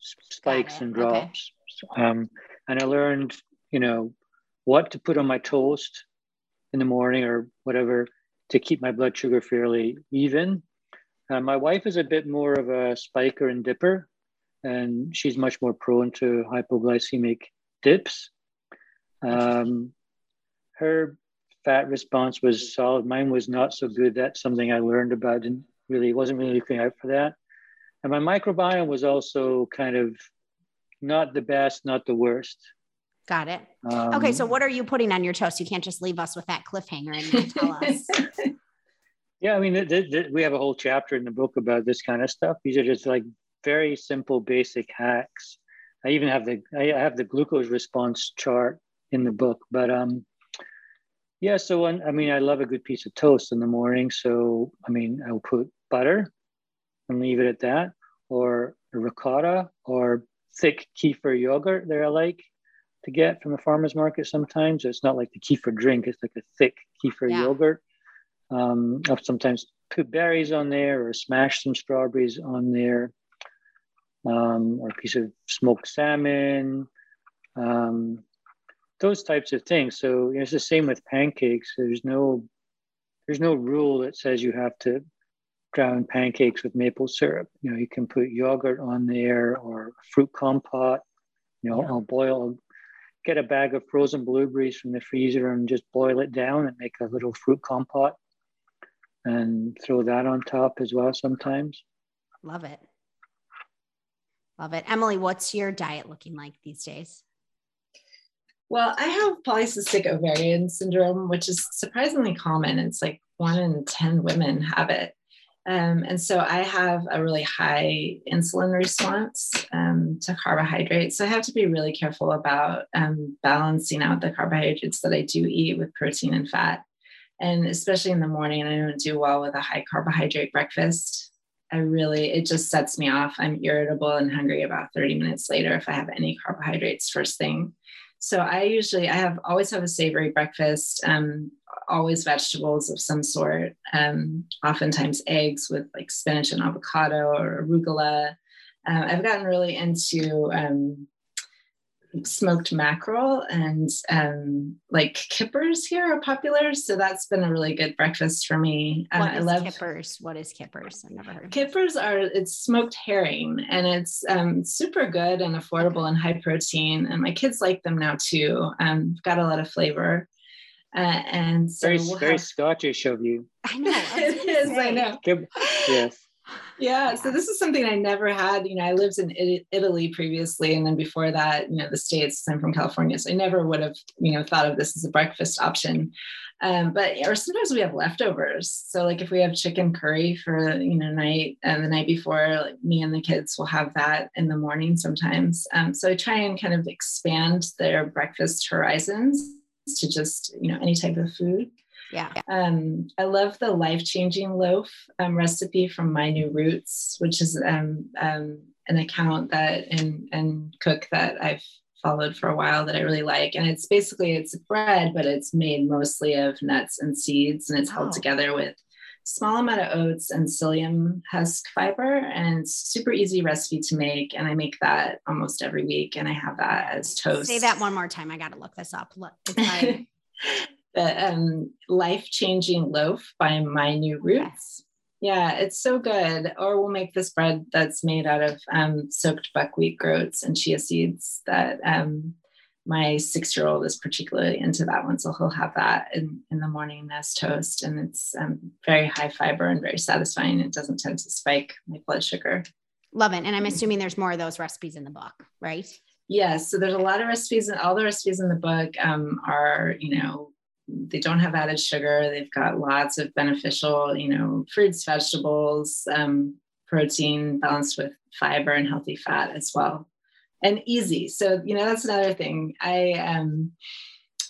spikes and drops. Okay. Um, and I learned, you know, what to put on my toast in the morning or whatever to keep my blood sugar fairly even. Uh, my wife is a bit more of a spiker and dipper, and she's much more prone to hypoglycemic dips. Um, her fat response was solid. Mine was not so good. That's something I learned about really wasn't really looking out for that. And my microbiome was also kind of not the best, not the worst. Got it. Um, okay, so what are you putting on your toast? You can't just leave us with that cliffhanger and tell us. yeah, I mean, th- th- we have a whole chapter in the book about this kind of stuff. These are just like very simple, basic hacks. I even have the I have the glucose response chart in the book, but um, yeah, so when, I mean, I love a good piece of toast in the morning. So, I mean, I'll put butter and leave it at that, or ricotta, or thick kefir yogurt that I like to get from the farmer's market sometimes. It's not like the kefir drink, it's like a thick kefir yeah. yogurt. Um, I'll sometimes put berries on there or smash some strawberries on there, um, or a piece of smoked salmon. Um, those types of things. So you know, it's the same with pancakes. There's no there's no rule that says you have to drown pancakes with maple syrup. You know, you can put yogurt on there or fruit compote. You know, yeah. I'll boil, get a bag of frozen blueberries from the freezer and just boil it down and make a little fruit compote and throw that on top as well sometimes. Love it. Love it. Emily, what's your diet looking like these days? Well, I have polycystic ovarian syndrome, which is surprisingly common. It's like one in 10 women have it. Um, and so I have a really high insulin response um, to carbohydrates. So I have to be really careful about um, balancing out the carbohydrates that I do eat with protein and fat. And especially in the morning, I don't do well with a high carbohydrate breakfast. I really, it just sets me off. I'm irritable and hungry about 30 minutes later if I have any carbohydrates first thing. So I usually I have always have a savory breakfast, um, always vegetables of some sort, um, oftentimes eggs with like spinach and avocado or arugula. Uh, I've gotten really into um, smoked mackerel and um, like kippers here are popular. So that's been a really good breakfast for me. Uh, I love kippers. What is kippers? I've never heard. Kippers are it's smoked herring and it's um, super good and affordable and high protein. And my kids like them now too. Um, got a lot of flavor. Uh, and so very, we'll very have... Scottish of you. I know. I it is. I know. yes. Yeah, so this is something I never had. You know, I lived in Italy previously, and then before that, you know, the States. I'm from California, so I never would have, you know, thought of this as a breakfast option. Um, but or sometimes we have leftovers. So like if we have chicken curry for you know night and the night before, like me and the kids will have that in the morning sometimes. Um, so I try and kind of expand their breakfast horizons to just you know any type of food. Yeah. Um, I love the life changing loaf um, recipe from My New Roots, which is um, um, an account that and and cook that I've followed for a while that I really like. And it's basically it's bread, but it's made mostly of nuts and seeds, and it's held oh. together with small amount of oats and psyllium husk fiber and it's super easy recipe to make and i make that almost every week and i have that as toast say that one more time i gotta look this up the um, life changing loaf by my new roots yeah it's so good or we'll make this bread that's made out of um, soaked buckwheat groats and chia seeds that um, my six year old is particularly into that one. So he'll have that in, in the morning as toast. And it's um, very high fiber and very satisfying. It doesn't tend to spike my blood sugar. Love it. And I'm assuming there's more of those recipes in the book, right? Yes. So there's a lot of recipes, and all the recipes in the book um, are, you know, they don't have added sugar. They've got lots of beneficial, you know, fruits, vegetables, um, protein balanced with fiber and healthy fat as well and easy. So, you know, that's another thing. I um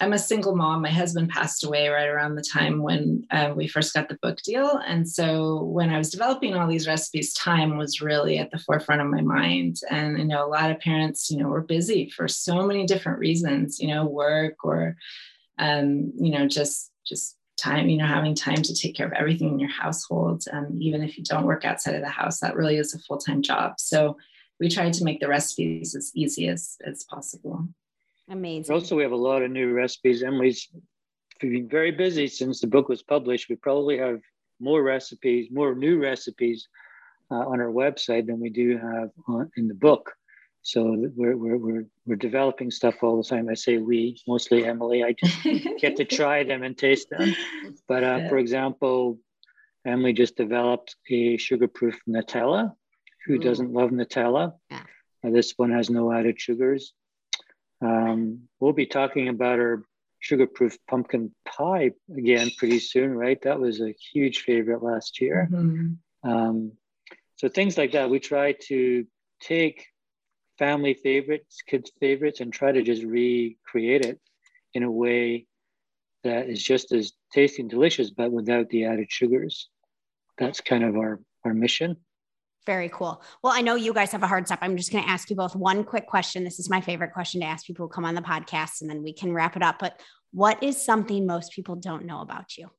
I'm a single mom. My husband passed away right around the time when uh, we first got the book deal. And so when I was developing all these recipes, time was really at the forefront of my mind. And you know, a lot of parents, you know, were busy for so many different reasons, you know, work or um, you know, just just time, you know, having time to take care of everything in your household. Um, even if you don't work outside of the house, that really is a full-time job. So we tried to make the recipes as easy as, as possible. Amazing. Also, we have a lot of new recipes. Emily's been very busy since the book was published. We probably have more recipes, more new recipes uh, on our website than we do have on, in the book. So we're, we're, we're, we're developing stuff all the time. I say we, mostly Emily. I just get to try them and taste them. But uh, yeah. for example, Emily just developed a sugar-proof Nutella who mm. doesn't love Nutella? Yeah. Uh, this one has no added sugars. Um, we'll be talking about our sugar-proof pumpkin pie again pretty soon, right? That was a huge favorite last year. Mm-hmm. Um, so things like that, we try to take family favorites, kids' favorites, and try to just recreate it in a way that is just as tasty and delicious, but without the added sugars. That's kind of our, our mission. Very cool. Well, I know you guys have a hard stop. I'm just going to ask you both one quick question. This is my favorite question to ask people who come on the podcast, and then we can wrap it up. But what is something most people don't know about you?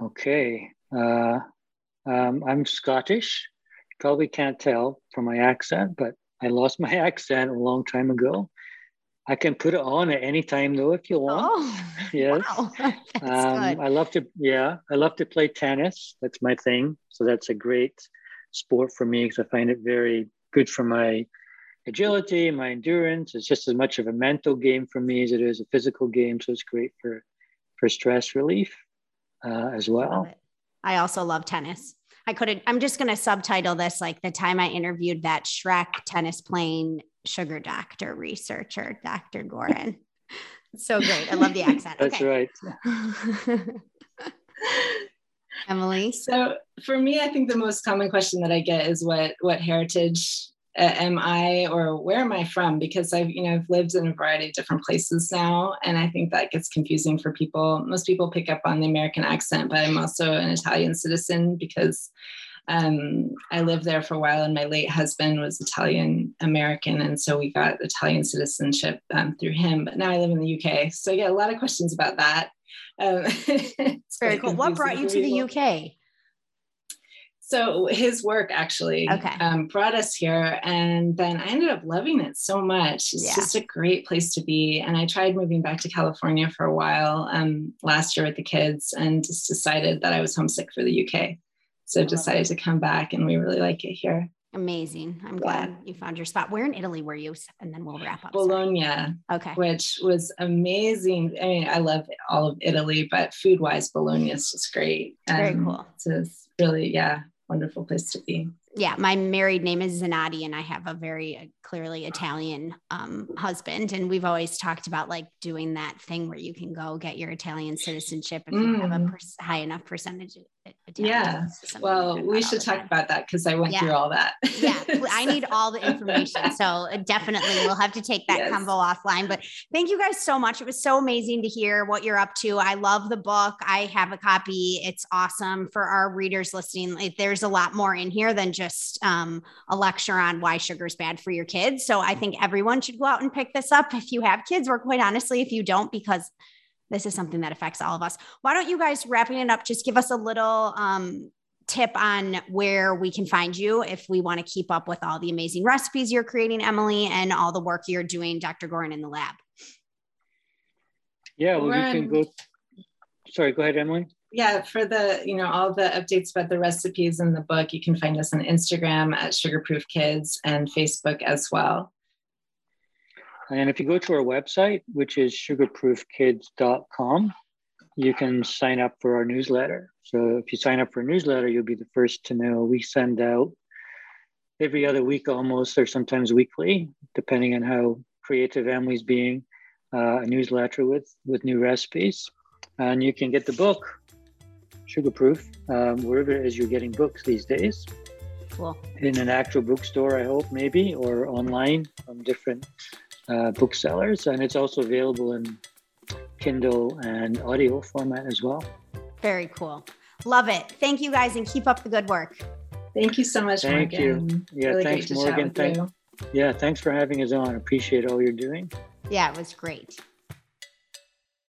Okay. Uh, um, I'm Scottish. Probably can't tell from my accent, but I lost my accent a long time ago. I can put it on at any time though, if you want. Oh, yes. Wow. um, I love to, yeah, I love to play tennis. That's my thing. So that's a great sport for me because I find it very good for my agility, my endurance. It's just as much of a mental game for me as it is a physical game. So it's great for for stress relief uh, as well. I also love tennis. I couldn't, I'm just going to subtitle this like the time I interviewed that Shrek tennis playing sugar doctor researcher, Dr. Goran. so great. I love the accent. That's okay. right. Emily. So for me, I think the most common question that I get is what what heritage am I or where am I from? Because I've you know I've lived in a variety of different places now, and I think that gets confusing for people. Most people pick up on the American accent, but I'm also an Italian citizen because um, I lived there for a while, and my late husband was Italian American, and so we got Italian citizenship um, through him. But now I live in the UK, so I get a lot of questions about that. Um, Very cool. What brought you to the UK? So his work actually okay. um, brought us here, and then I ended up loving it so much. It's yeah. just a great place to be. And I tried moving back to California for a while um, last year with the kids, and just decided that I was homesick for the UK. So I decided to come back, and we really like it here. Amazing. I'm yeah. glad you found your spot. Where in Italy were you? And then we'll wrap up. Bologna. Sorry. Okay. Which was amazing. I mean, I love all of Italy, but food wise, Bologna is just great. Very um, cool. It's really, yeah, wonderful place to be yeah, my married name is Zanotti, and I have a very uh, clearly Italian um, husband. And we've always talked about like doing that thing where you can go get your Italian citizenship if mm. you have a mm. per- high enough percentage. Yeah. Well, we should talk time. about that because I went yeah. through all that. yeah, I need all the information. So uh, definitely, we'll have to take that yes. combo offline. But thank you guys so much. It was so amazing to hear what you're up to. I love the book. I have a copy. It's awesome for our readers listening. Like, there's a lot more in here than just just um, a lecture on why sugar is bad for your kids. So I think everyone should go out and pick this up if you have kids, or quite honestly, if you don't, because this is something that affects all of us. Why don't you guys wrapping it up? Just give us a little um, tip on where we can find you if we want to keep up with all the amazing recipes you're creating, Emily, and all the work you're doing, Dr. Goran, in the lab. Yeah, well, you can go. Sorry, go ahead, Emily yeah, for the, you know, all the updates about the recipes in the book, you can find us on Instagram at Sugarproof Kids and Facebook as well. And if you go to our website, which is sugarproofkids.com, you can sign up for our newsletter. So if you sign up for a newsletter, you'll be the first to know. We send out every other week almost, or sometimes weekly, depending on how creative Emily's being, uh, a newsletter with, with new recipes. And you can get the book Sugarproof, um, wherever it is you're getting books these days. Cool. In an actual bookstore, I hope, maybe, or online from different uh, booksellers. And it's also available in Kindle and audio format as well. Very cool. Love it. Thank you guys and keep up the good work. Thank you so much, Thank Morgan. you. Yeah, really thanks, Morgan. Thank, you. yeah, thanks for having us on. Appreciate all you're doing. Yeah, it was great.